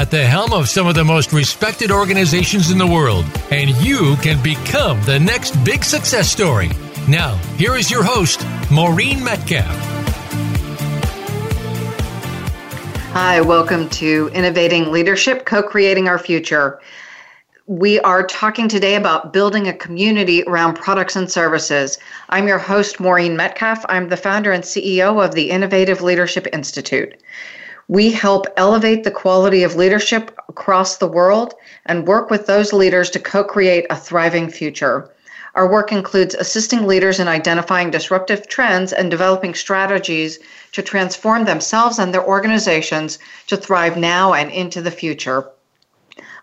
at the helm of some of the most respected organizations in the world, and you can become the next big success story. Now, here is your host, Maureen Metcalf. Hi, welcome to Innovating Leadership, co creating our future we are talking today about building a community around products and services. I'm your host, Maureen Metcalf. I'm the founder and CEO of the Innovative Leadership Institute. We help elevate the quality of leadership across the world and work with those leaders to co create a thriving future. Our work includes assisting leaders in identifying disruptive trends and developing strategies to transform themselves and their organizations to thrive now and into the future.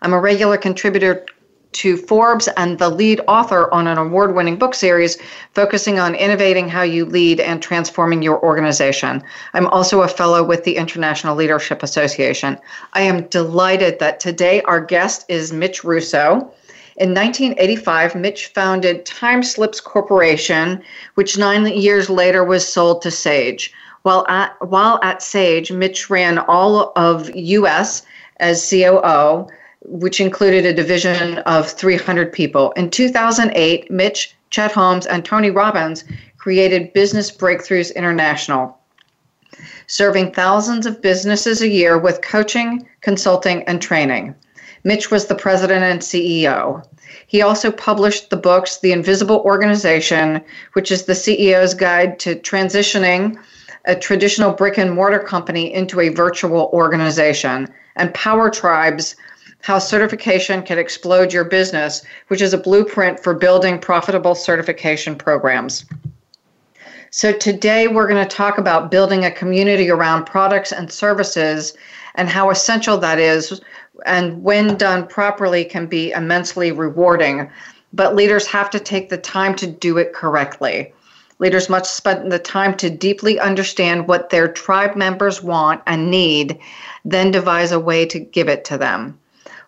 I'm a regular contributor to Forbes and the lead author on an award winning book series focusing on innovating how you lead and transforming your organization. I'm also a fellow with the International Leadership Association. I am delighted that today our guest is Mitch Russo. In 1985, Mitch founded Timeslips Corporation, which nine years later was sold to Sage. While at, while at Sage, Mitch ran all of US as COO which included a division of 300 people. In 2008, Mitch, Chet Holmes, and Tony Robbins created Business Breakthroughs International, serving thousands of businesses a year with coaching, consulting, and training. Mitch was the president and CEO. He also published the books The Invisible Organization, which is the CEO's guide to transitioning a traditional brick and mortar company into a virtual organization, and Power Tribes, how certification can explode your business, which is a blueprint for building profitable certification programs. So, today we're going to talk about building a community around products and services and how essential that is, and when done properly, can be immensely rewarding. But leaders have to take the time to do it correctly. Leaders must spend the time to deeply understand what their tribe members want and need, then devise a way to give it to them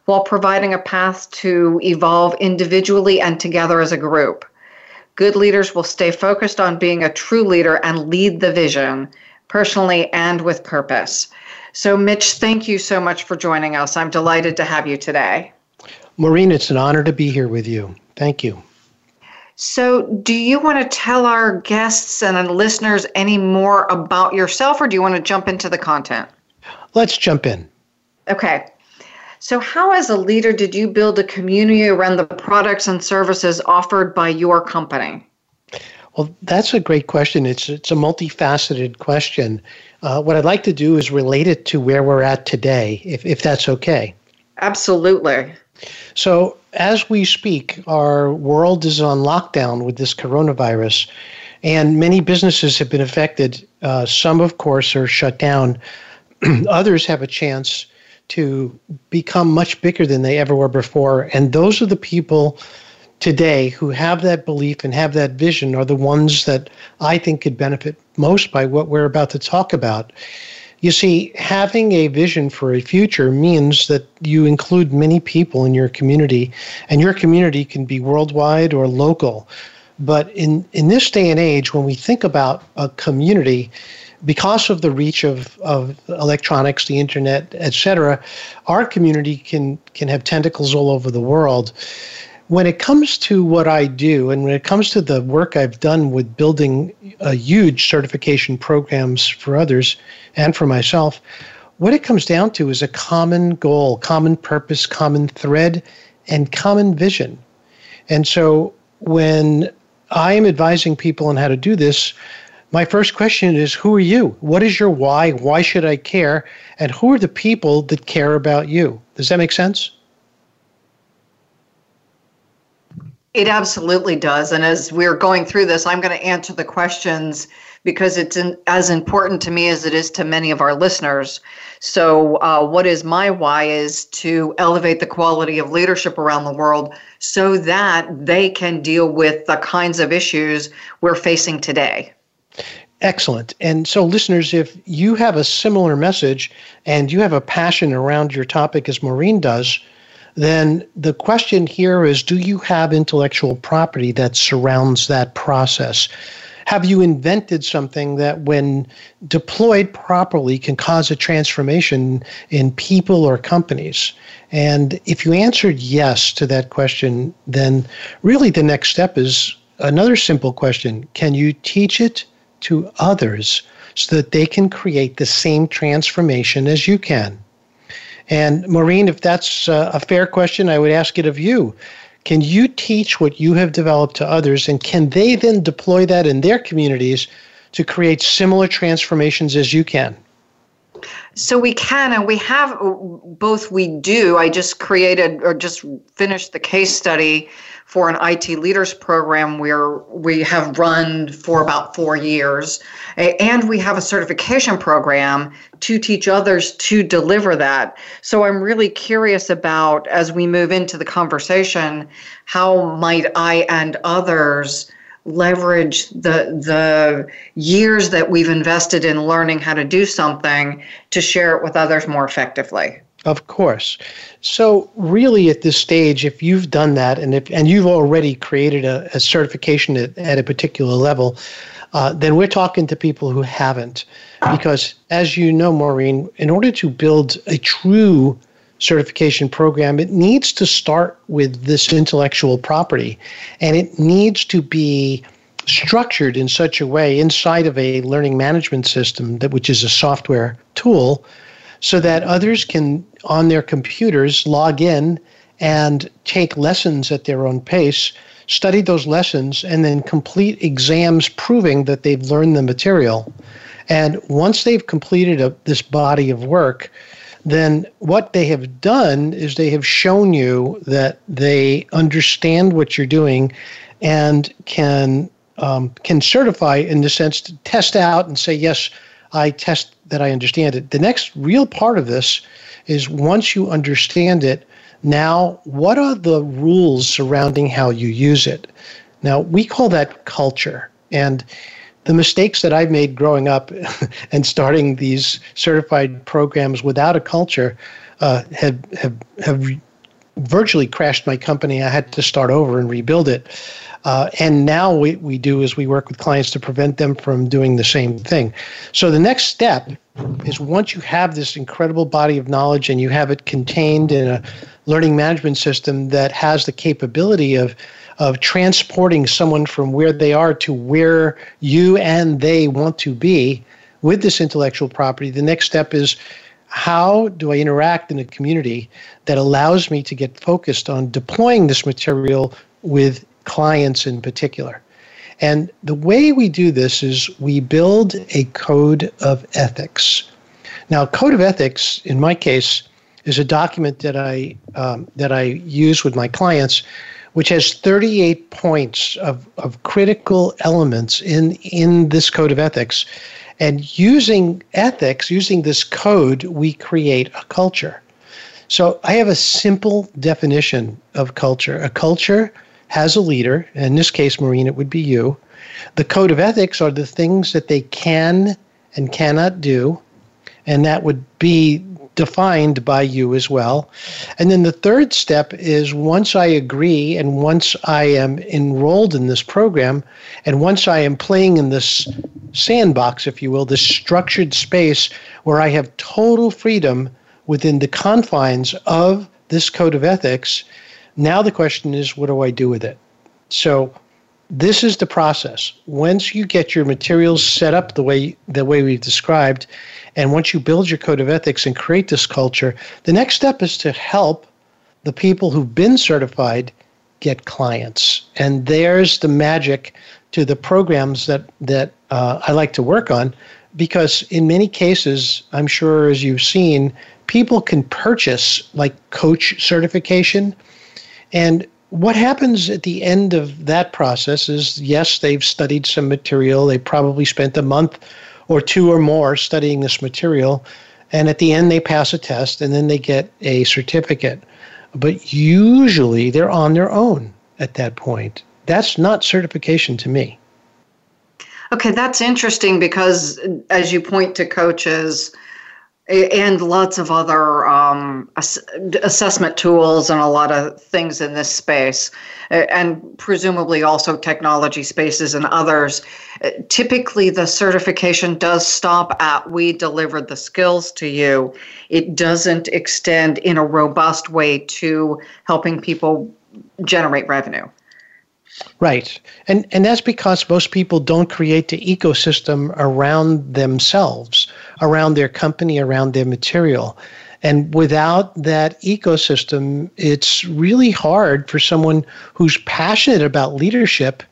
while providing a path to evolve individually and together as a group. Good leaders will stay focused on being a true leader and lead the vision personally and with purpose. So, Mitch, thank you so much for joining us. I'm delighted to have you today. Maureen, it's an honor to be here with you. Thank you. So, do you want to tell our guests and listeners any more about yourself, or do you want to jump into the content? Let's jump in. Okay. So, how, as a leader, did you build a community around the products and services offered by your company? Well, that's a great question. It's it's a multifaceted question. Uh, what I'd like to do is relate it to where we're at today, if if that's okay. Absolutely. So, as we speak, our world is on lockdown with this coronavirus, and many businesses have been affected. Uh, some, of course, are shut down. Others have a chance to become much bigger than they ever were before. And those are the people today who have that belief and have that vision are the ones that I think could benefit most by what we're about to talk about. You see, having a vision for a future means that you include many people in your community, and your community can be worldwide or local. But in, in this day and age, when we think about a community, because of the reach of, of electronics, the internet, etc., our community can can have tentacles all over the world. When it comes to what I do, and when it comes to the work I've done with building a huge certification programs for others and for myself, what it comes down to is a common goal, common purpose, common thread, and common vision. And so when I am advising people on how to do this, my first question is who are you? What is your why? Why should I care? And who are the people that care about you? Does that make sense? It absolutely does. And as we're going through this, I'm going to answer the questions because it's in, as important to me as it is to many of our listeners. So, uh, what is my why is to elevate the quality of leadership around the world so that they can deal with the kinds of issues we're facing today. Excellent. And so, listeners, if you have a similar message and you have a passion around your topic as Maureen does, then the question here is do you have intellectual property that surrounds that process? Have you invented something that, when deployed properly, can cause a transformation in people or companies? And if you answered yes to that question, then really the next step is another simple question Can you teach it to others so that they can create the same transformation as you can? And Maureen, if that's uh, a fair question, I would ask it of you. Can you teach what you have developed to others, and can they then deploy that in their communities to create similar transformations as you can? So we can, and we have both. We do. I just created or just finished the case study for an IT leaders program where we have run for about four years. And we have a certification program to teach others to deliver that. So I'm really curious about, as we move into the conversation, how might I and others leverage the the years that we've invested in learning how to do something to share it with others more effectively of course. So, really, at this stage, if you've done that and if and you've already created a, a certification at, at, a particular level, uh, then we're talking to people who haven't. Because, as you know, Maureen, in order to build a true certification program, it needs to start with this intellectual property, and it needs to be structured in such a way inside of a learning management system that which is a software tool so that others can, on their computers, log in and take lessons at their own pace, study those lessons, and then complete exams proving that they've learned the material. And once they've completed a, this body of work, then what they have done is they have shown you that they understand what you're doing and can um, can certify in the sense to test out and say yes I test that I understand it. The next real part of this is once you understand it, now what are the rules surrounding how you use it? Now, we call that culture. And the mistakes that I've made growing up and starting these certified programs without a culture uh, have, have, have virtually crashed my company. I had to start over and rebuild it. Uh, and now what we do is we work with clients to prevent them from doing the same thing. So the next step is once you have this incredible body of knowledge and you have it contained in a learning management system that has the capability of of transporting someone from where they are to where you and they want to be with this intellectual property, the next step is how do I interact in a community that allows me to get focused on deploying this material with clients in particular. And the way we do this is we build a code of ethics. Now, code of ethics, in my case, is a document that I um, that I use with my clients, which has 38 points of, of critical elements in in this code of ethics. And using ethics, using this code, we create a culture. So I have a simple definition of culture. A culture has a leader. In this case, Maureen, it would be you. The code of ethics are the things that they can and cannot do, and that would be defined by you as well. And then the third step is once I agree and once I am enrolled in this program, and once I am playing in this sandbox, if you will, this structured space where I have total freedom within the confines of this code of ethics, now the question is, what do I do with it? So this is the process. Once you get your materials set up the way the way we've described, and once you build your code of ethics and create this culture, the next step is to help the people who've been certified get clients. And there's the magic to the programs that that uh, I like to work on, because in many cases, I'm sure as you've seen, people can purchase like coach certification and what happens at the end of that process is yes, they've studied some material. They probably spent a month or two or more studying this material. And at the end, they pass a test and then they get a certificate. But usually they're on their own at that point. That's not certification to me. Okay, that's interesting because as you point to coaches, and lots of other um, ass- assessment tools and a lot of things in this space, and presumably also technology spaces and others. Typically, the certification does stop at we delivered the skills to you. It doesn't extend in a robust way to helping people generate revenue. Right. And and that's because most people don't create the ecosystem around themselves, around their company, around their material. And without that ecosystem, it's really hard for someone who's passionate about leadership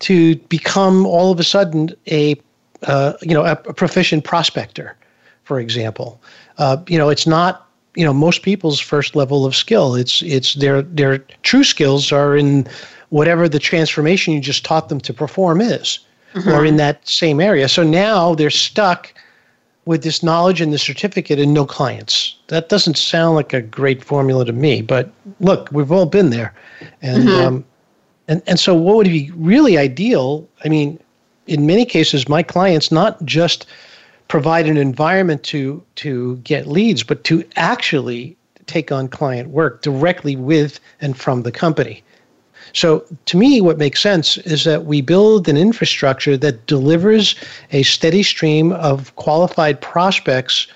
to become all of a sudden a uh, you know a, a, proficient prospector, for example. Uh, you know, it's not you know most people's first level of skill. It's it's their their true skills are in whatever the transformation you just taught them to perform is, mm-hmm. or in that same area. So now they're stuck with this knowledge and the certificate and no clients. That doesn't sound like a great formula to me, but look, we've all been there. And, mm-hmm. um, and, and so, what would be really ideal? I mean, in many cases, my clients not just provide an environment to, to get leads, but to actually take on client work directly with and from the company. So, to me, what makes sense is that we build an infrastructure that delivers a steady stream of qualified prospects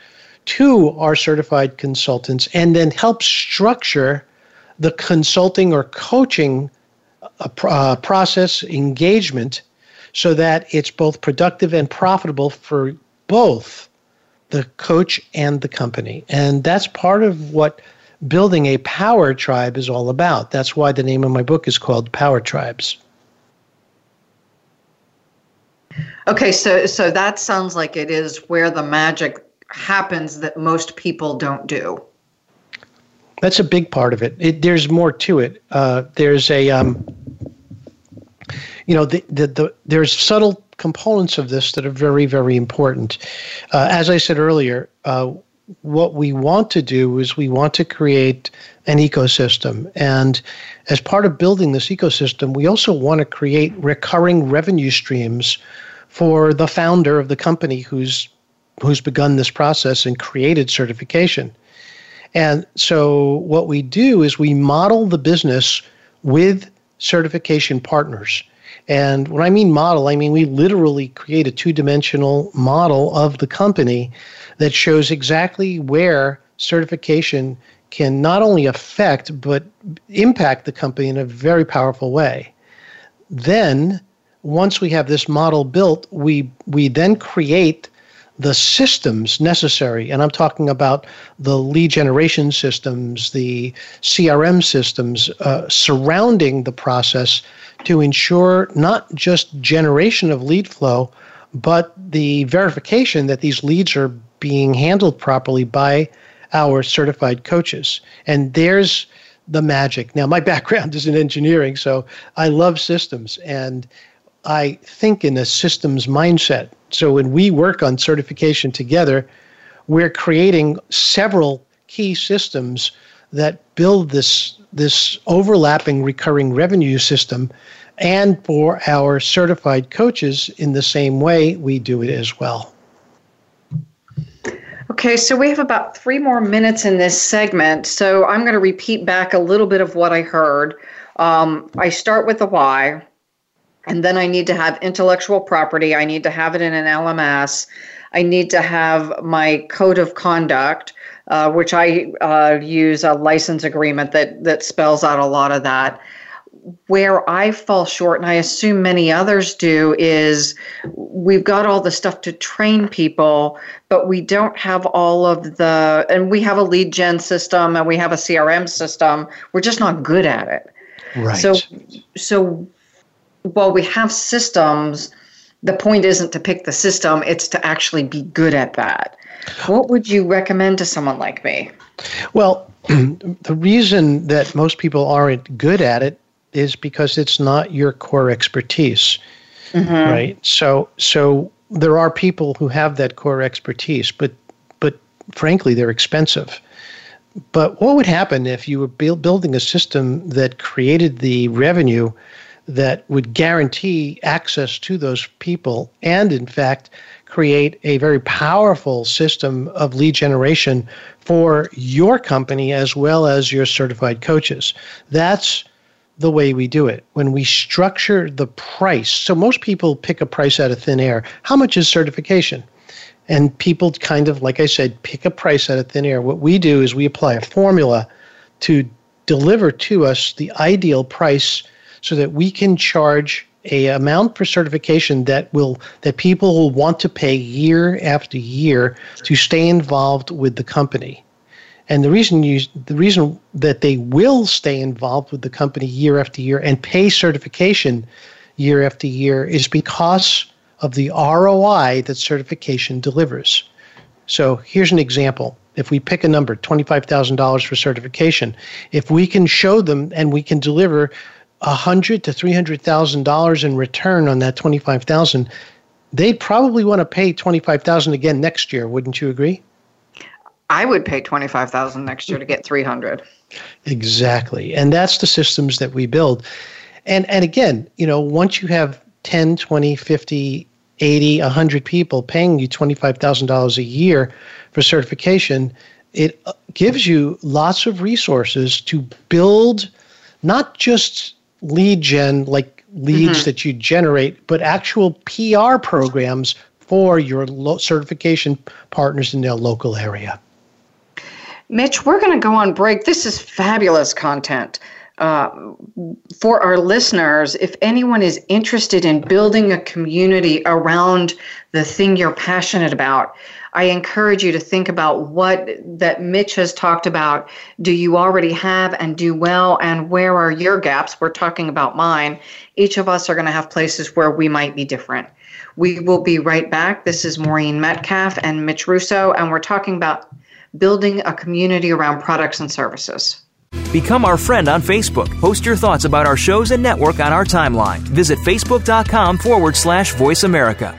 to our certified consultants and then helps structure the consulting or coaching uh, uh, process engagement so that it's both productive and profitable for both the coach and the company. And that's part of what building a power tribe is all about. That's why the name of my book is called Power Tribes. Okay, so so that sounds like it is where the magic happens that most people don't do. That's a big part of it. it there's more to it. Uh, there's a, um, you know, the, the, the, there's subtle components of this that are very, very important. Uh, as I said earlier, uh, what we want to do is we want to create an ecosystem. And as part of building this ecosystem, we also want to create recurring revenue streams for the founder of the company who's who's begun this process and created certification. And so what we do is we model the business with certification partners. And when I mean model, I mean we literally create a two dimensional model of the company that shows exactly where certification can not only affect but impact the company in a very powerful way. Then, once we have this model built, we we then create the systems necessary, and I'm talking about the lead generation systems, the CRM systems uh, surrounding the process to ensure not just generation of lead flow, but the verification that these leads are being handled properly by our certified coaches. And there's the magic. Now, my background is in engineering, so I love systems and I think in a systems mindset. So when we work on certification together, we're creating several key systems that build this this overlapping recurring revenue system and for our certified coaches in the same way we do it as well. Okay, so we have about three more minutes in this segment. So I'm going to repeat back a little bit of what I heard. Um, I start with the why, and then I need to have intellectual property. I need to have it in an LMS. I need to have my code of conduct, uh, which I uh, use a license agreement that that spells out a lot of that where I fall short, and I assume many others do, is we've got all the stuff to train people, but we don't have all of the, and we have a lead gen system and we have a CRM system. We're just not good at it. Right. So, so while we have systems, the point isn't to pick the system, it's to actually be good at that. What would you recommend to someone like me? Well, the reason that most people aren't good at it is because it's not your core expertise. Mm-hmm. Right? So so there are people who have that core expertise, but but frankly they're expensive. But what would happen if you were build, building a system that created the revenue that would guarantee access to those people and, in fact, create a very powerful system of lead generation for your company as well as your certified coaches? That's the way we do it. When we structure the price, so most people pick a price out of thin air. How much is certification? and people kind of like i said pick a price out of thin air what we do is we apply a formula to deliver to us the ideal price so that we can charge a amount for certification that will that people will want to pay year after year to stay involved with the company and the reason you the reason that they will stay involved with the company year after year and pay certification year after year is because of the ROI that certification delivers. So here's an example. If we pick a number, $25,000 for certification, if we can show them and we can deliver 100 to $300,000 in return on that 25,000, they'd probably want to pay 25,000 again next year, wouldn't you agree? I would pay 25,000 next year to get 300. Exactly. And that's the systems that we build. And and again, you know, once you have 10, 20, 50, 80, 100 people paying you $25,000 a year for certification, it uh, gives you lots of resources to build not just lead gen, like leads mm-hmm. that you generate, but actual PR programs for your lo- certification partners in their local area. Mitch, we're going to go on break. This is fabulous content uh, for our listeners, if anyone is interested in building a community around the thing you're passionate about, I encourage you to think about what that Mitch has talked about. Do you already have and do well? And where are your gaps? We're talking about mine. Each of us are going to have places where we might be different. We will be right back. This is Maureen Metcalf and Mitch Russo, and we're talking about building a community around products and services. Become our friend on Facebook. Post your thoughts about our shows and network on our timeline. Visit facebook.com forward slash voice America.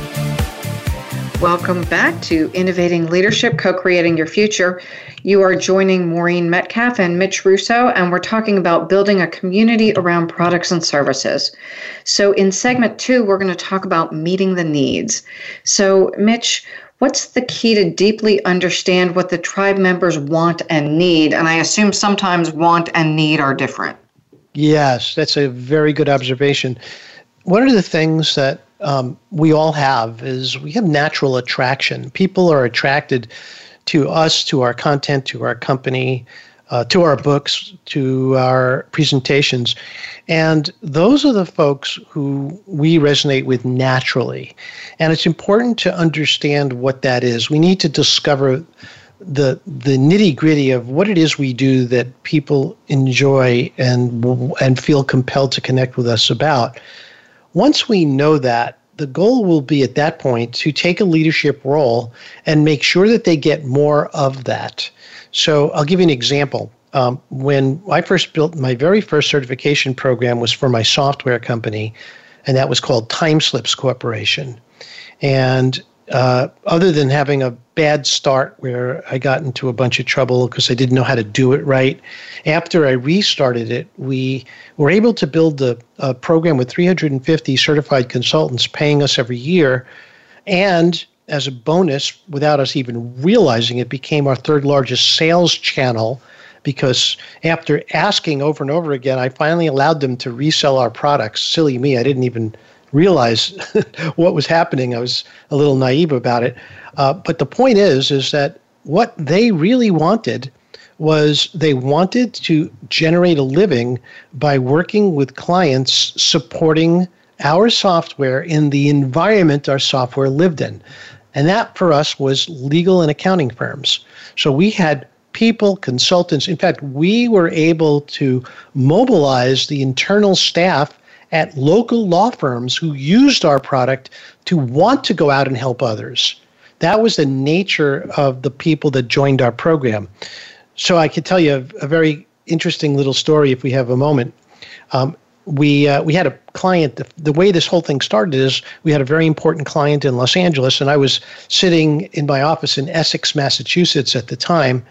Welcome back to Innovating Leadership, Co Creating Your Future. You are joining Maureen Metcalf and Mitch Russo, and we're talking about building a community around products and services. So, in segment two, we're going to talk about meeting the needs. So, Mitch, What's the key to deeply understand what the tribe members want and need? And I assume sometimes want and need are different. Yes, that's a very good observation. One of the things that um, we all have is we have natural attraction. People are attracted to us, to our content, to our company, uh, to our books, to our presentations. And those are the folks who we resonate with naturally. And it's important to understand what that is. We need to discover the the nitty gritty of what it is we do that people enjoy and and feel compelled to connect with us about. Once we know that, the goal will be at that point to take a leadership role and make sure that they get more of that. So I'll give you an example. Um, when I first built my very first certification program was for my software company, and that was called Timeslips Corporation. And uh, other than having a bad start where I got into a bunch of trouble because I didn't know how to do it right, after I restarted it, we were able to build a, a program with 350 certified consultants paying us every year. And as a bonus, without us even realizing it, became our third largest sales channel because after asking over and over again, I finally allowed them to resell our products. Silly me, I didn't even realize what was happening. I was a little naive about it. Uh, but the point is, is that what they really wanted was they wanted to generate a living by working with clients supporting our software in the environment our software lived in. And that for us was legal and accounting firms. So we had people, consultants. In fact, we were able to mobilize the internal staff at local law firms who used our product to want to go out and help others. That was the nature of the people that joined our program. So I could tell you a, a very interesting little story if we have a moment. Um, we uh, we had a client. The, the, way this whole thing started is we had a very important client in Los Angeles, and I was sitting in my office in Essex, Massachusetts at the time,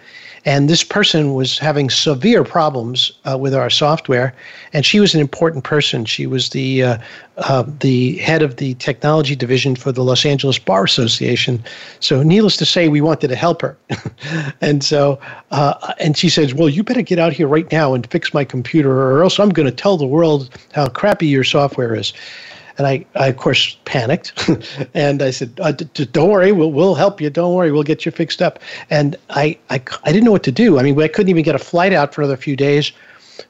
and this person was having severe problems uh, with our software, and she was an important person. She was the uh, uh, the head of the technology division for the Los Angeles Bar Association. So, needless to say, we wanted to help her, and so uh, and she says, "Well, you better get out here right now and fix my computer, or else I'm going to tell the world how crappy your software is." And I, I of course, panicked. and I said, uh, d- d- Don't worry, we'll, we'll help you. Don't worry, we'll get you fixed up. And I, I, I didn't know what to do. I mean, I couldn't even get a flight out for another few days.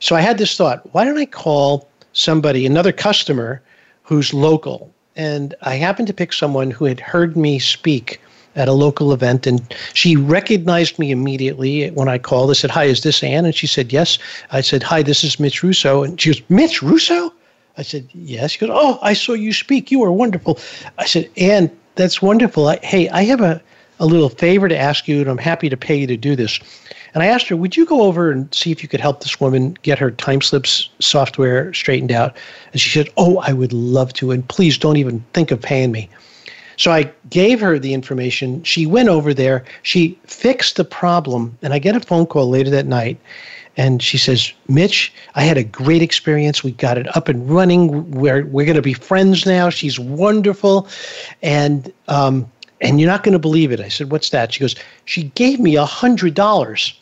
So I had this thought why don't I call somebody, another customer who's local? And I happened to pick someone who had heard me speak at a local event and she recognized me immediately when I called. I said, Hi, is this Ann? And she said, Yes. I said, Hi, this is Mitch Russo. And she goes, Mitch Russo? I said, Yes. He goes, Oh, I saw you speak. You are wonderful. I said, And that's wonderful. I, hey, I have a, a little favor to ask you, and I'm happy to pay you to do this. And I asked her, Would you go over and see if you could help this woman get her Timeslips software straightened out? And she said, Oh, I would love to. And please don't even think of paying me. So I gave her the information. She went over there. She fixed the problem. And I get a phone call later that night and she says, Mitch, I had a great experience. We got it up and running. We're, we're going to be friends now. She's wonderful. And, um, and you're not going to believe it. I said, What's that? She goes, She gave me a $100.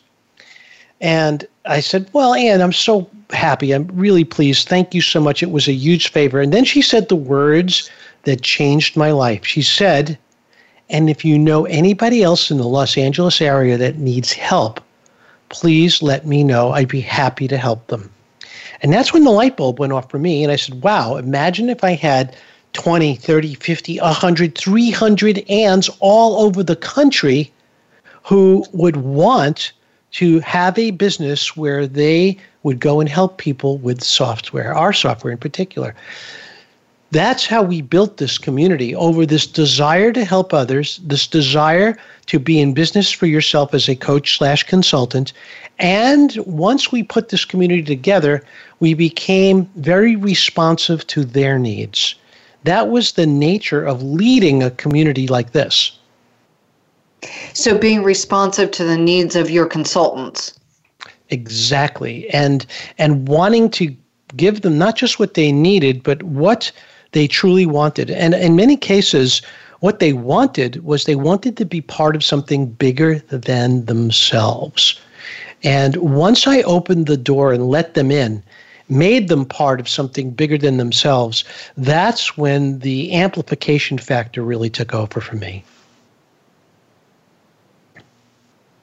And I said, Well, Ann, I'm so happy. I'm really pleased. Thank you so much. It was a huge favor. And then she said the words that changed my life. She said, And if you know anybody else in the Los Angeles area that needs help, please let me know. I'd be happy to help them. And that's when the light bulb went off for me. And I said, wow, imagine if I had 20, 30, 50, 100, 300 Anns all over the country who would want to have a business where they would go and help people with software, our software in particular. That's how we built this community over this desire to help others, this desire to be in business for yourself as a coach slash consultant. And once we put this community together, we became very responsive to their needs. That was the nature of leading a community like this. So, being responsive to the needs of your consultants. Exactly. And and wanting to give them not just what they needed, but what they truly wanted. And in many cases, What they wanted was they wanted to be part of something bigger than themselves. And once I opened the door and let them in, made them part of something bigger than themselves, that's when the amplification factor really took over for me.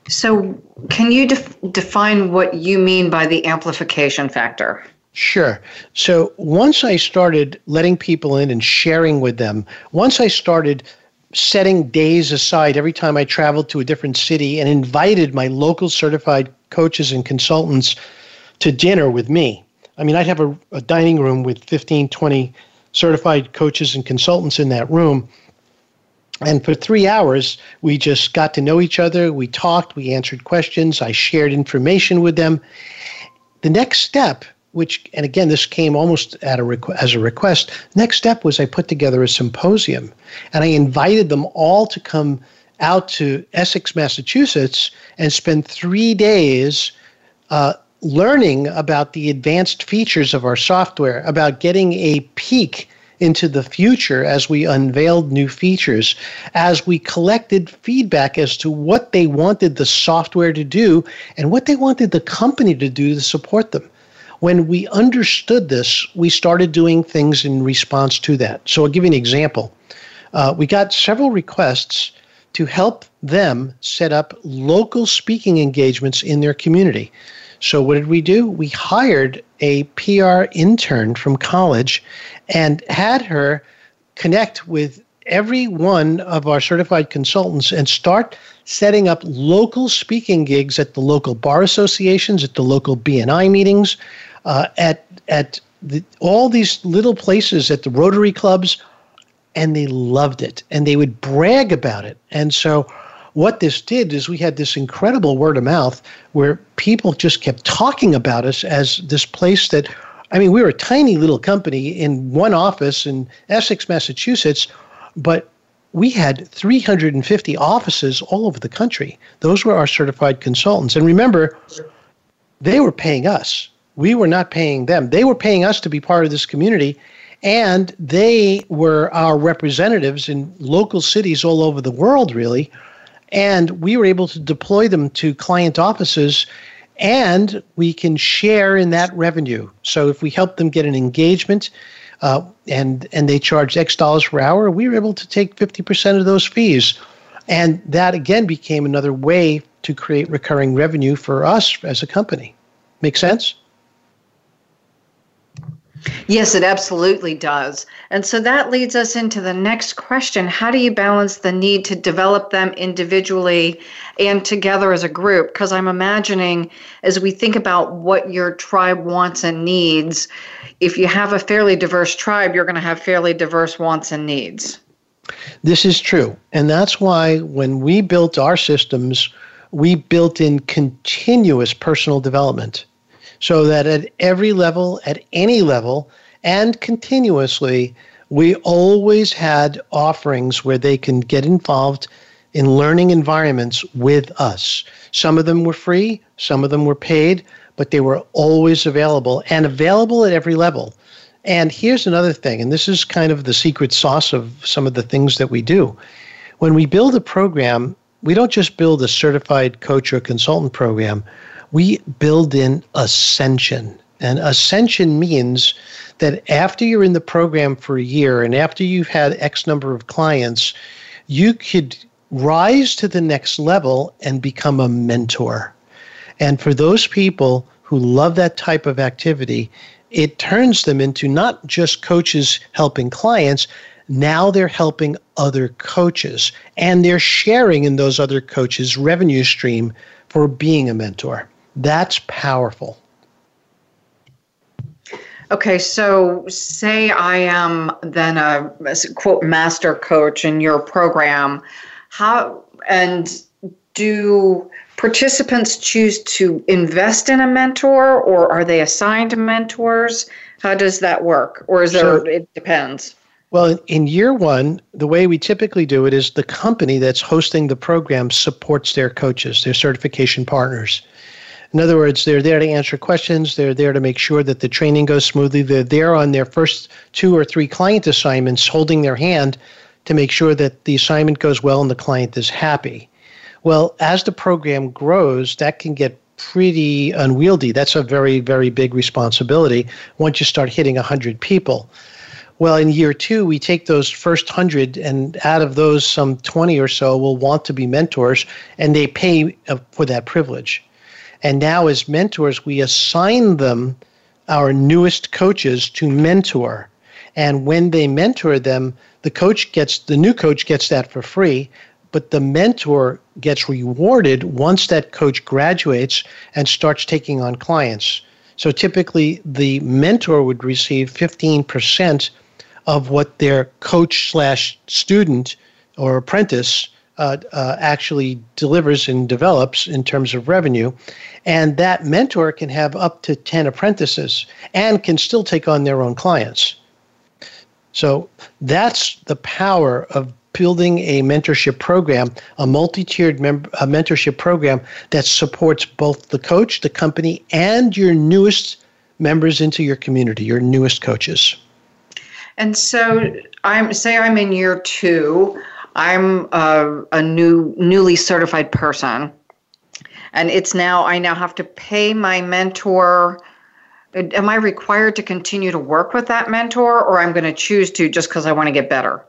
So, can you def- define what you mean by the amplification factor? Sure. So, once I started letting people in and sharing with them, once I started setting days aside every time I traveled to a different city and invited my local certified coaches and consultants to dinner with me. I mean, I'd have a, a dining room with 15, 20 certified coaches and consultants in that room and for three hours, we just got to know each other. We talked, we answered questions, I shared information with them. The next step, which, and again, this came almost at a requ- as a request, next step was I put together a symposium and I invited them all to come out to Essex, Massachusetts and spend three days uh, learning about the advanced features of our software, about getting a peek into the future as we unveiled new features, as we collected feedback as to what they wanted the software to do and what they wanted the company to do to support them. When we understood this, we started doing things in response to that. So I'll give you an example. Uh, we got several requests to help them set up local speaking engagements in their community. So, what did we do? We hired a PR intern from college and had her connect with every one of our certified consultants and start setting up local speaking gigs at the local bar associations, at the local BNI meetings, uh, at at the, all these little places at the Rotary clubs, and they loved it and they would brag about it. And so, what this did is we had this incredible word of mouth where people just kept talking about us as this place that I mean, we were a tiny little company in one office in Essex, Massachusetts, but we had 350 offices all over the country. Those were our certified consultants. And remember, they were paying us. We were not paying them. They were paying us to be part of this community. And they were our representatives in local cities all over the world, really. And we were able to deploy them to client offices and we can share in that revenue. So if we help them get an engagement uh, and and they charge X dollars per hour, we were able to take 50% of those fees. And that again became another way to create recurring revenue for us as a company. Make sense? Yes, it absolutely does. And so that leads us into the next question. How do you balance the need to develop them individually and together as a group? Because I'm imagining as we think about what your tribe wants and needs, if you have a fairly diverse tribe, you're going to have fairly diverse wants and needs. This is true. And that's why when we built our systems, we built in continuous personal development so that at every level, at any level, and continuously, we always had offerings where they can get involved in learning environments with us. Some of them were free, some of them were paid, but they were always available and available at every level. And here's another thing, and this is kind of the secret sauce of some of the things that we do. When we build a program, we don't just build a certified coach or consultant program we build in ascension. And ascension means that after you're in the program for a year and after you've had X number of clients, you could rise to the next level and become a mentor. And for those people who love that type of activity, it turns them into not just coaches helping clients, now they're helping other coaches and they're sharing in those other coaches' revenue stream for being a mentor. That's powerful. Okay, so say I am then a quote master coach in your program. How and do participants choose to invest in a mentor or are they assigned mentors? How does that work? Or is there, so, it depends? Well, in year one, the way we typically do it is the company that's hosting the program supports their coaches, their certification partners. In other words, they're there to answer questions. They're there to make sure that the training goes smoothly. They're there on their first two or three client assignments, holding their hand to make sure that the assignment goes well and the client is happy. Well, as the program grows, that can get pretty unwieldy. That's a very, very big responsibility once you start hitting 100 people. Well, in year two, we take those first 100, and out of those, some 20 or so will want to be mentors, and they pay uh, for that privilege. And now, as mentors, we assign them our newest coaches to mentor. And when they mentor them, the coach gets the new coach gets that for free, but the mentor gets rewarded once that coach graduates and starts taking on clients. So typically, the mentor would receive 15% of what their coach slash student or apprentice uh, uh, actually delivers and develops in terms of revenue. And that mentor can have up to 10 apprentices and can still take on their own clients. So that's the power of building a mentorship program, a multi tiered mem- mentorship program that supports both the coach, the company, and your newest members into your community, your newest coaches. And so I'm say I'm in year two. I'm a, a new newly certified person, and it's now I now have to pay my mentor. Am I required to continue to work with that mentor, or I'm going to choose to just because I want to get better?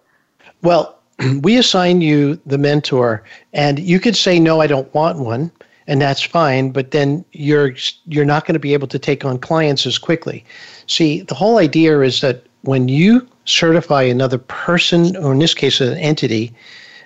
Well, we assign you the mentor, and you could say no, I don't want one, and that's fine. But then you're you're not going to be able to take on clients as quickly. See, the whole idea is that when you certify another person, or in this case, an entity,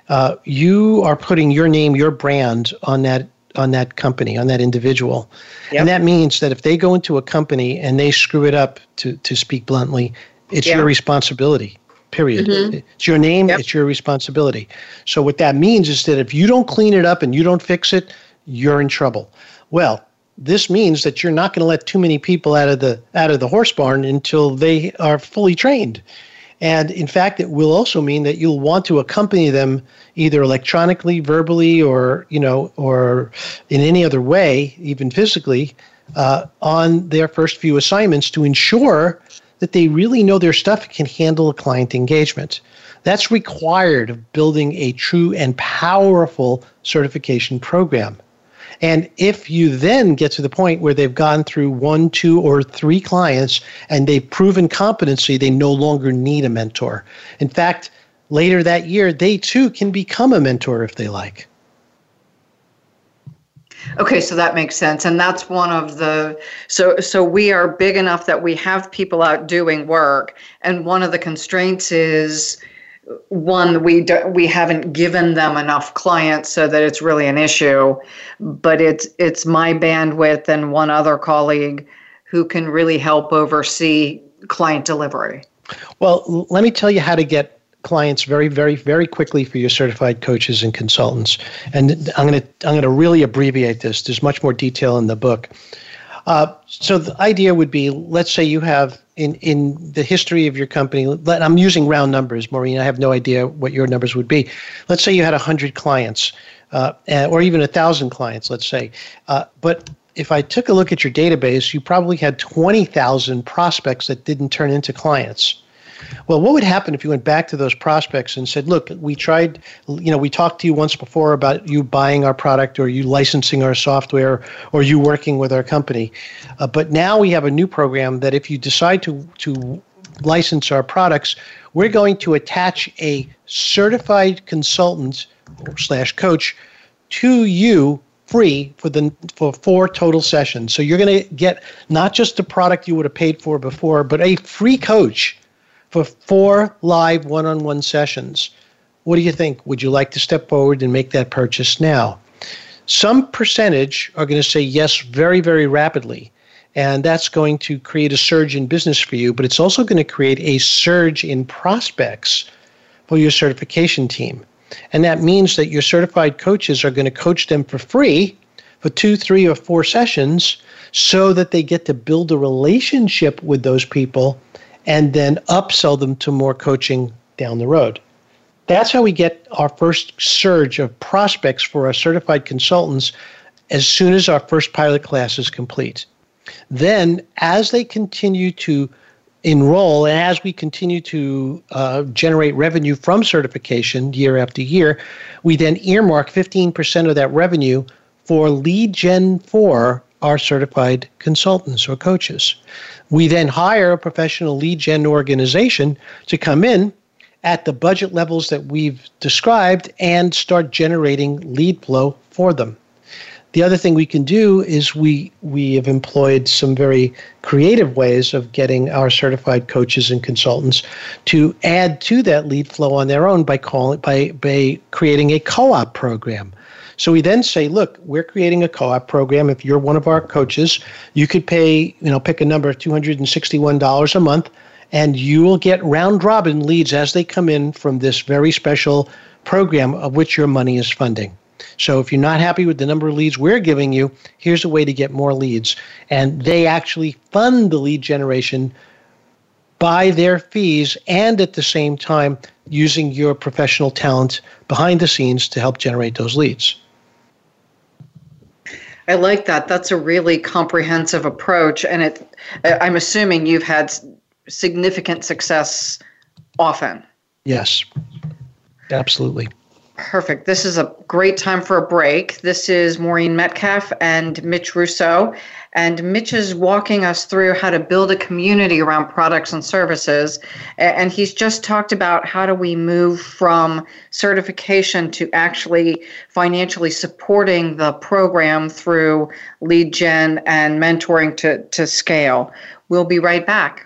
uh, you are putting your name, your brand on that on that company, on that individual. Yep. And that means that if they go into a company and they screw it up, to, to speak bluntly, it's yeah. your responsibility. Period. Mm-hmm. It's your name, yep. it's your responsibility. So what that means is that if you don't clean it up and you don't fix it, you're in trouble. Well, this means that you're not going to let too many people out of the out of the horse barn until they are fully trained. And in fact, it will also mean that you'll want to accompany them either electronically, verbally, or you know, or in any other way, even physically, uh, on their first few assignments to ensure that they really know their stuff and can handle a client engagement. That's required of building a true and powerful certification program. And if you then get to the point where they've gone through one, two, or three clients and they've proven competency, they no longer need a mentor. In fact, later that year, they too can become a mentor if they like. Okay, so that makes sense, and that's one of the so so we are big enough that we have people out doing work, and one of the constraints is one we do, we haven't given them enough clients so that it's really an issue. But it's it's my bandwidth and one other colleague who can really help oversee client delivery. Well let me tell you how to get clients very very very quickly for your certified coaches and consultants. And i'm going to i'm going to really abbreviate this. There's much more detail in the book. Uh, so the idea would be, let's say you have in in the history of your company. Let, I'm using round numbers, Maureen. I have no idea what your numbers would be. Let's say you had hundred clients, uh, or even a thousand clients. Let's say, uh, but if I took a look at your database, you probably had twenty thousand prospects that didn't turn into clients. Well, what would happen if you went back to those prospects and said, "Look, we tried, you know, we talked to you once before about you buying our product or you licensing our software or you working with our company, uh, but now we have a new program that if you decide to to license our products, we're going to attach a certified consultant slash coach to you free for the for four total sessions. So you're going to get not just the product you would have paid for before, but a free coach for four live one on one sessions. What do you think? Would you like to step forward and make that purchase now? Some percentage are going to say yes very, very rapidly. And that's going to create a surge in business for you, but it's also going to create a surge in prospects for your certification team. And that means that your certified coaches are going to coach them for free for two, three, or four sessions so that they get to build a relationship with those people and then upsell them to more coaching down the road. That's how we get our first surge of prospects for our certified consultants as soon as our first pilot class is complete. Then, as they continue to enroll, and as we continue to uh, generate revenue from certification year after year, we then earmark 15% of that revenue for lead gen for our certified consultants or coaches. We then hire a professional lead gen organization to come in at the budget levels that we've described and start generating lead flow for them. The other thing we can do is we we have employed some very creative ways of getting our certified coaches and consultants to add to that lead flow on their own by calling by by creating a co-op program. So we then say, look, we're creating a co-op program. If you're one of our coaches, you could pay, you know, pick a number of $261 a month and you will get round robin leads as they come in from this very special program of which your money is funding. So if you're not happy with the number of leads we're giving you, here's a way to get more leads. And they actually fund the lead generation by their fees and at the same time using your professional talent behind the scenes to help generate those leads. I like that. That's a really comprehensive approach, and it. I'm assuming you've had significant success often. Yes, absolutely. Perfect. This is a great time for a break. This is Maureen Metcalf and Mitch Russo. And Mitch is walking us through how to build a community around products and services. And he's just talked about how do we move from certification to actually financially supporting the program through lead gen and mentoring to, to scale. We'll be right back.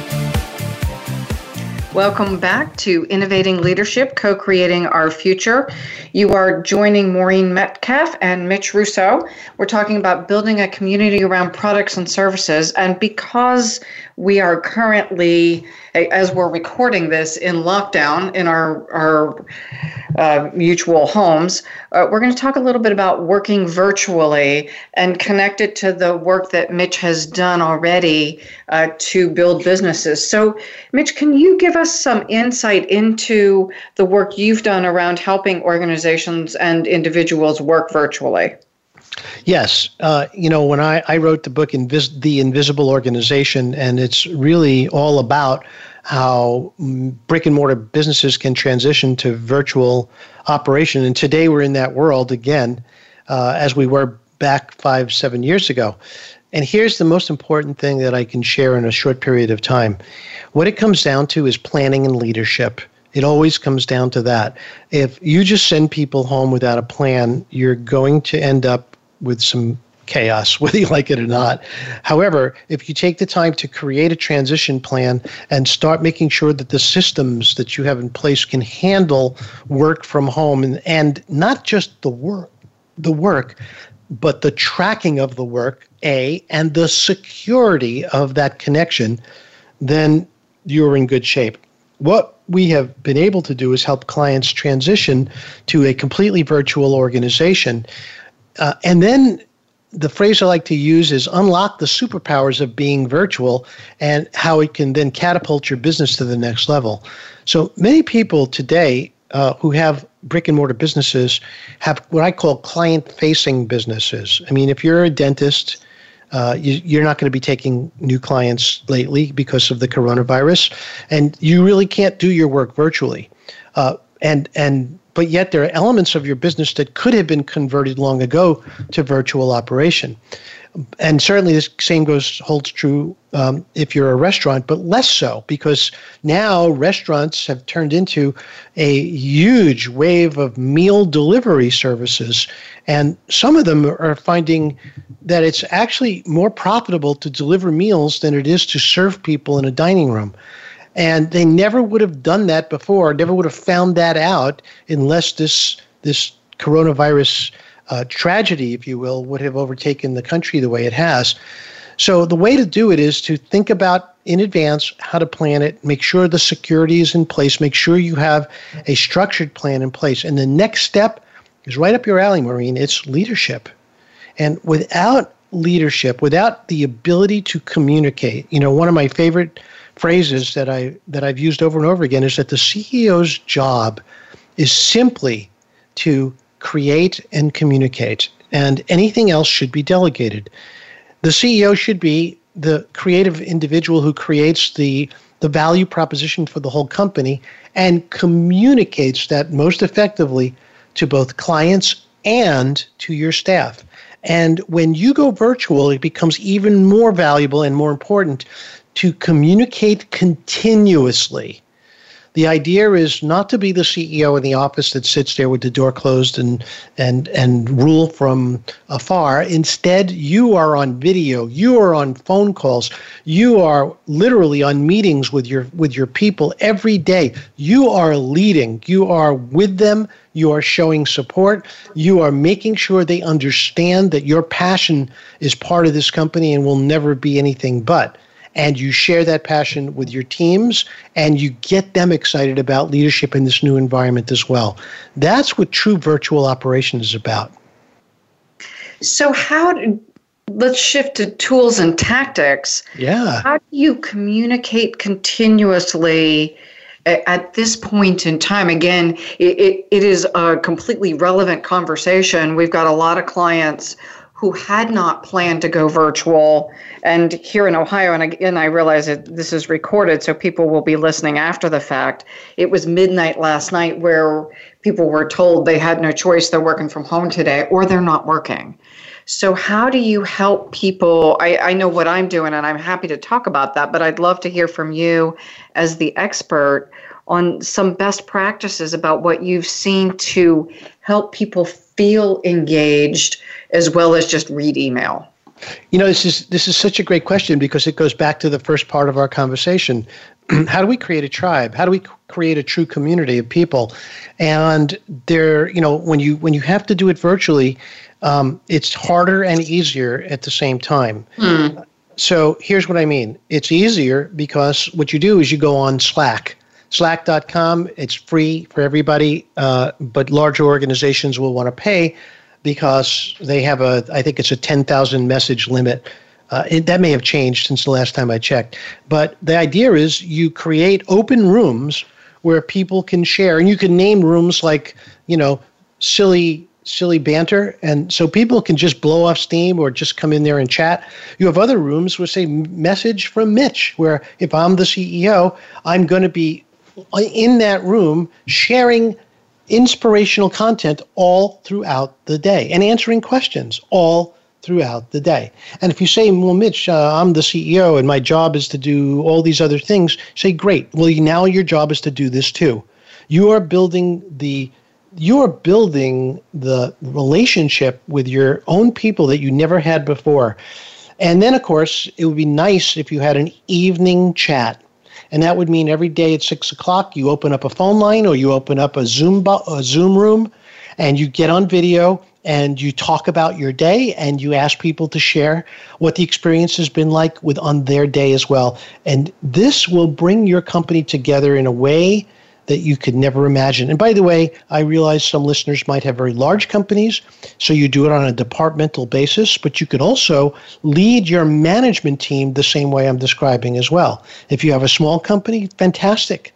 Welcome back to Innovating Leadership, co creating our future. You are joining Maureen Metcalf and Mitch Russo. We're talking about building a community around products and services. And because we are currently, as we're recording this, in lockdown in our, our uh, mutual homes, uh, we're going to talk a little bit about working virtually and connect it to the work that Mitch has done already uh, to build businesses. So, Mitch, can you give us some insight into the work you've done around helping organizations and individuals work virtually? Yes. Uh, you know, when I, I wrote the book, Invis- The Invisible Organization, and it's really all about how brick and mortar businesses can transition to virtual operation. And today we're in that world again, uh, as we were back five, seven years ago. And here's the most important thing that I can share in a short period of time. What it comes down to is planning and leadership. It always comes down to that. If you just send people home without a plan, you're going to end up with some chaos, whether you like it or not. However, if you take the time to create a transition plan and start making sure that the systems that you have in place can handle work from home and, and not just the work, the work, but the tracking of the work, A, and the security of that connection, then you're in good shape. What we have been able to do is help clients transition to a completely virtual organization. Uh, and then the phrase I like to use is unlock the superpowers of being virtual and how it can then catapult your business to the next level. So many people today uh, who have brick and mortar businesses have what I call client facing businesses. I mean, if you're a dentist, uh, you, are not going to be taking new clients lately because of the coronavirus, and you really can't do your work virtually. Uh, and and but yet there are elements of your business that could have been converted long ago to virtual operation and certainly the same goes holds true um, if you're a restaurant, but less so because now restaurants have turned into a huge wave of meal delivery services, and some of them are finding that it's actually more profitable to deliver meals than it is to serve people in a dining room. And they never would have done that before, never would have found that out unless this this coronavirus uh, tragedy, if you will, would have overtaken the country the way it has. So the way to do it is to think about in advance how to plan it, make sure the security is in place, make sure you have a structured plan in place. And the next step is right up your alley, Maureen. It's leadership. And without leadership, without the ability to communicate, you know, one of my favorite phrases that I that I've used over and over again is that the CEO's job is simply to create and communicate, and anything else should be delegated. The CEO should be the creative individual who creates the the value proposition for the whole company and communicates that most effectively to both clients and to your staff. And when you go virtual, it becomes even more valuable and more important to communicate continuously the idea is not to be the CEO in the office that sits there with the door closed and and and rule from afar. Instead, you are on video, you are on phone calls, you are literally on meetings with your with your people every day. You are leading, you are with them, you are showing support, you are making sure they understand that your passion is part of this company and will never be anything but and you share that passion with your teams and you get them excited about leadership in this new environment as well. That's what true virtual operation is about. So, how do, let's shift to tools and tactics. Yeah. How do you communicate continuously? At this point in time, again, it, it, it is a completely relevant conversation. We've got a lot of clients who had not planned to go virtual. And here in Ohio, and again, I realize that this is recorded, so people will be listening after the fact. It was midnight last night where people were told they had no choice, they're working from home today, or they're not working. So, how do you help people? I, I know what I'm doing, and I'm happy to talk about that, but I'd love to hear from you as the expert on some best practices about what you've seen to help people feel engaged as well as just read email? You know, this is this is such a great question because it goes back to the first part of our conversation. How do we create a tribe? How do we create a true community of people? And there, you know, when you when you have to do it virtually, um, it's harder and easier at the same time. Hmm. So here's what I mean. It's easier because what you do is you go on Slack. Slack.com. It's free for everybody, uh, but larger organizations will want to pay because they have a, I think it's a 10,000 message limit. Uh, it, that may have changed since the last time I checked. But the idea is you create open rooms where people can share, and you can name rooms like, you know, silly silly banter and so people can just blow off steam or just come in there and chat you have other rooms where say message from mitch where if i'm the ceo i'm going to be in that room sharing inspirational content all throughout the day and answering questions all throughout the day. And if you say, well, Mitch, uh, I'm the CEO and my job is to do all these other things, say, great. Well, now your job is to do this too. You are building the you are building the relationship with your own people that you never had before. And then, of course, it would be nice if you had an evening chat. And that would mean every day at six o'clock, you open up a phone line or you open up a Zoom, a Zoom room and you get on video and you talk about your day and you ask people to share what the experience has been like with on their day as well. And this will bring your company together in a way that you could never imagine. And by the way, I realize some listeners might have very large companies, so you do it on a departmental basis, but you could also lead your management team the same way I'm describing as well. If you have a small company, fantastic.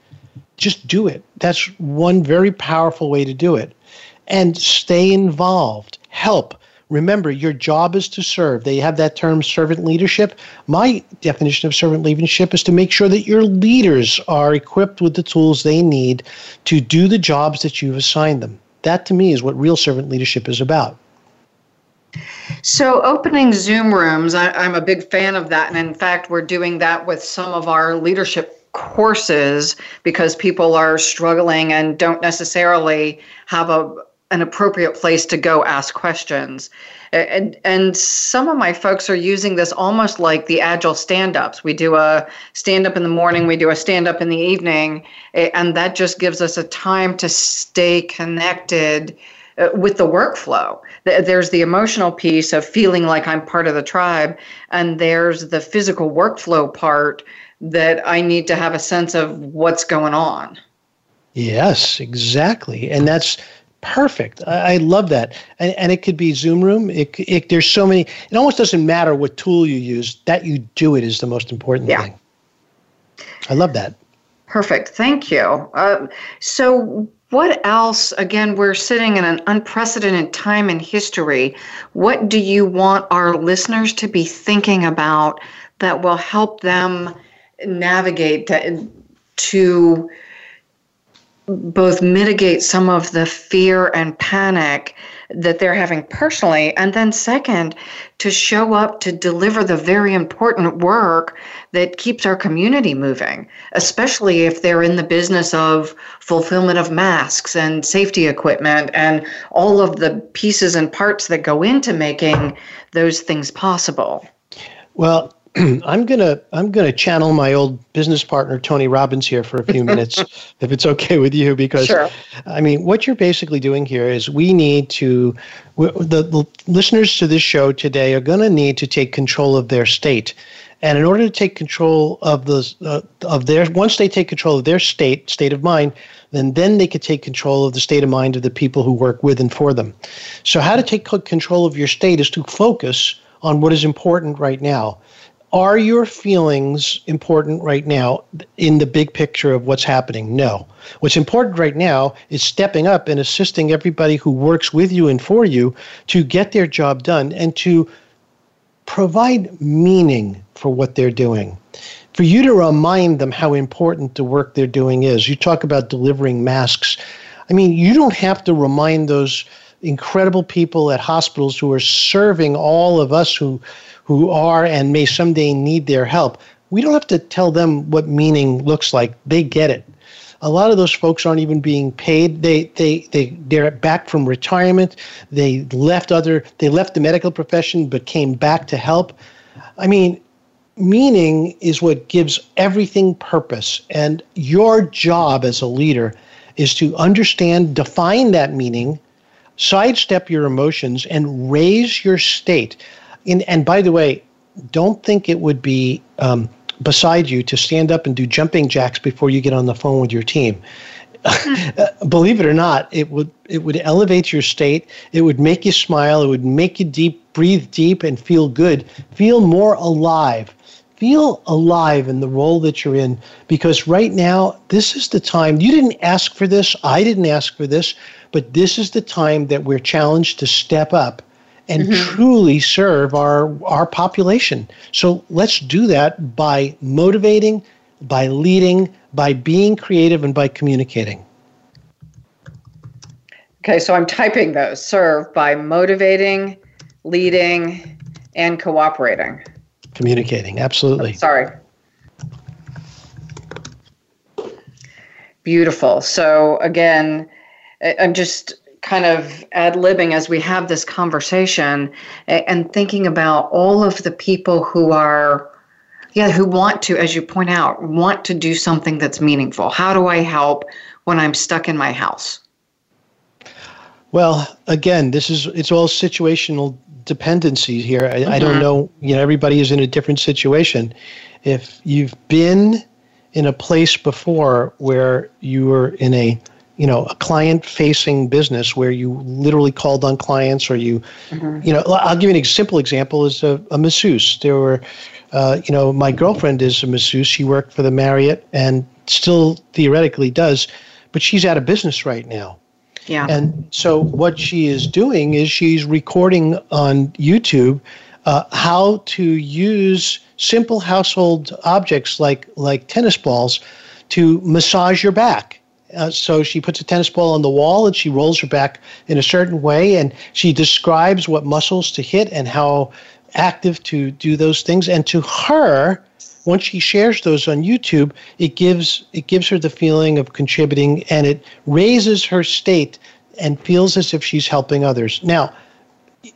Just do it. That's one very powerful way to do it. And stay involved. Help Remember, your job is to serve. They have that term servant leadership. My definition of servant leadership is to make sure that your leaders are equipped with the tools they need to do the jobs that you've assigned them. That to me is what real servant leadership is about. So, opening Zoom rooms, I, am a big fan of that. And in fact, we're doing that with some of our leadership courses because people are struggling and don't necessarily have a an appropriate place to go ask questions. And, and some of my folks are using this almost like the agile stand ups. We do a stand up in the morning, we do a stand up in the evening, and that just gives us a time to stay connected uh, with the workflow. There's the emotional piece of feeling like I'm part of the tribe, and there's the physical workflow part that I need to have a sense of what's going on. Yes, exactly. And that's perfect. I, I love that, and, and, it could be Zoom Room. It, it, there's so many. It almost doesn't matter what tool you use. That you do it is the most important yeah. thing. I love that. Perfect. Thank you. Uh, so, what else? Again, we're sitting in an unprecedented time in history. What do you want our listeners to be thinking about that will help them navigate to, to both mitigate some of the fear and panic that they're having personally, and then second, to show up to deliver the very important work that keeps our community moving, especially if they're in the business of fulfillment of masks and safety equipment and all of the pieces and parts that go into making those things possible. Well, I'm gonna I'm gonna channel my old business partner Tony Robbins here for a few minutes, if it's okay with you, because sure. I mean what you're basically doing here is we need to the, the listeners to this show today are going to need to take control of their state, and in order to take control of the uh, of their once they take control of their state state of mind, then then they could take control of the state of mind of the people who work with and for them. So how to take control of your state is to focus on what is important right now are your feelings important right now in the big picture of what's happening? No. What's important right now is stepping up and assisting everybody who works with you and for you to get their job done and to provide meaning for what they're doing. For you to remind them how important the work they're doing is. You talk about delivering masks. I mean, you don't have to remind those incredible people at hospitals who are serving all of us who who are and may someday need their help, we don't have to tell them what meaning looks like. They get it. A lot of those folks aren't even being paid. They they they they're back from retirement. They left other they left the medical profession but came back to help. I mean, meaning is what gives everything purpose. And your job as a leader is to understand, define that meaning, sidestep your emotions, and raise your state in, and by the way, don't think it would be um, beside you to stand up and do jumping jacks before you get on the phone with your team. Believe it or not, it would it would elevate your state. It would make you smile. It would make you deep, breathe deep, and feel good. Feel more alive. Feel alive in the role that you're in because right now, this is the time. You didn't ask for this. I didn't ask for this, but this is the time that we're challenged to step up and mm-hmm. truly serve our our population. So let's do that by motivating, by leading, by being creative and by communicating. Okay, so I'm typing those. Serve by motivating, leading, and cooperating. Communicating, absolutely. Oh, sorry. Beautiful. So, again, I'm just kind of ad libbing as we have this conversation and thinking about all of the people who are, yeah, who want to, as you point out, want to do something that's meaningful. How do I help when I'm stuck in my house? Well, again, this is it's all situational dependencies here. I, mm-hmm. I don't mm-hmm. know. You know, everybody is in a different situation. If you've been in a place before where you were in a you know a client facing business where you literally called on clients or you mm-hmm. you know i'll give you a simple example is a, a masseuse. There were uh, you know my girlfriend is a masseuse. She worked for the marriott and still theoretically does but she's out of business right now. Yeah. And so what she is doing is she's recording on youtube uh, how to use simple household objects like like tennis balls to massage your back uh, so she puts a tennis ball on the wall and she rolls her back in a certain way and she describes what muscles to hit and how active to do those things. And to her, once she shares those on YouTube, it gives it gives her the feeling of contributing and it raises her state and feels as if she's helping others. Now,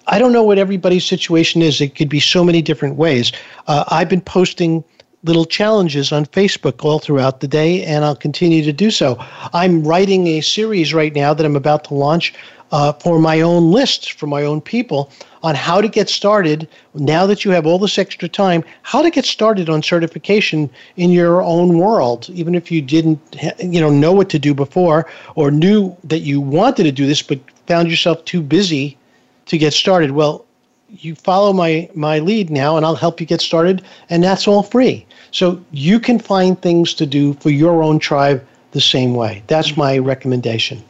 I don't know what everybody's situation is. It could be so many different ways. Uh, I've been posting little challenges on Facebook all throughout the day, and I'll continue to do so. I'm writing a series right now that I'm about to launch uh, for my own list, for my own people, on how to get started now that you have all this extra time, how to get started on certification in your own world, even if you didn't you know, know what to do before or knew that you wanted to do this but found yourself too busy to get started. Well, you follow my my lead now and I'll help you get started and that's all free. So you can find things to do for your own tribe the same way. That's my recommendation.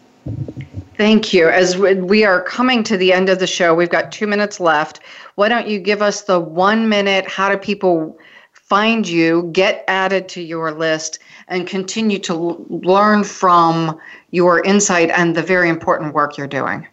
Thank you. As we are coming to the end of the show, we've got 2 minutes left. Why don't you give us the 1 minute how do people find you, get added to your list and continue to learn from your insight and the very important work you're doing?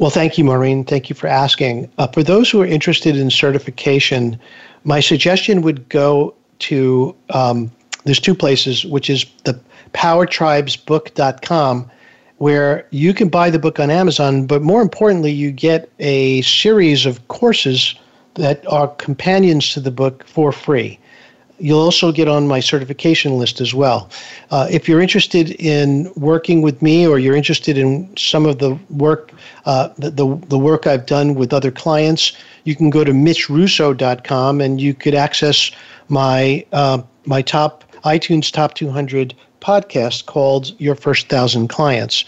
Well, thank you, Maureen. Thank you for asking. Uh, for those who are interested in certification, my suggestion would go to um, there's two places, which is the powertribesbook.com, where you can buy the book on Amazon, but more importantly, you get a series of courses that are companions to the book for free. You'll also get on my certification list as well. Uh, if you're interested in working with me, or you're interested in some of the work, uh, the, the, the work I've done with other clients, you can go to mitchrusso.com and you could access my uh, my top iTunes top 200 podcast called Your First Thousand Clients.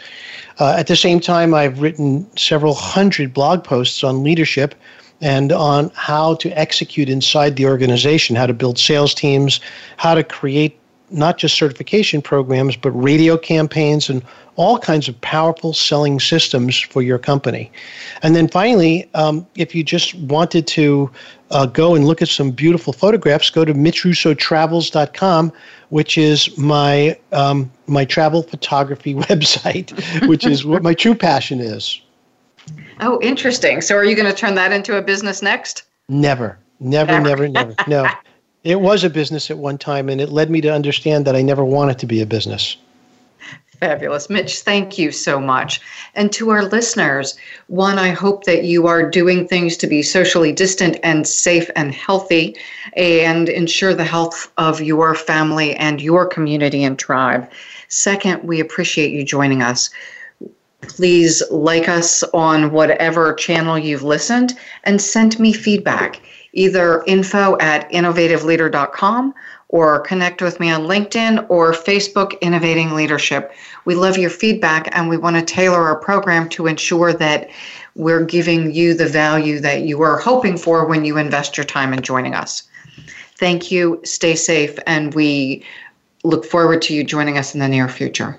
Uh, at the same time, I've written several hundred blog posts on leadership and on how to execute inside the organization, how to build sales teams, how to create not just certification programs, but radio campaigns and all kinds of powerful selling systems for your company. And then finally, um, if you just wanted to uh, go and look at some beautiful photographs, go to mitchrussotravels.com, which is my um, my travel photography website, which is what my true passion is. Oh, interesting. So are you going to turn that into a business next? Never, never, never, never. No. It was a business at one time, and it led me to understand that I never wanted to be a business. Fabulous. Mitch, thank you so much. And to our listeners, one, I hope that you are doing things to be socially distant and safe and healthy and ensure the health of your family and your community and tribe. Second, we appreciate you joining us please like us on whatever channel you've listened and send me feedback, either info at innovativeleader.com or connect with me on LinkedIn or Facebook Innovating Leadership. We love your feedback and we want to tailor our program to ensure that we're giving you the value that you are hoping for when you invest your time in joining us. Thank you, stay safe, and we look forward to you joining us in the near future.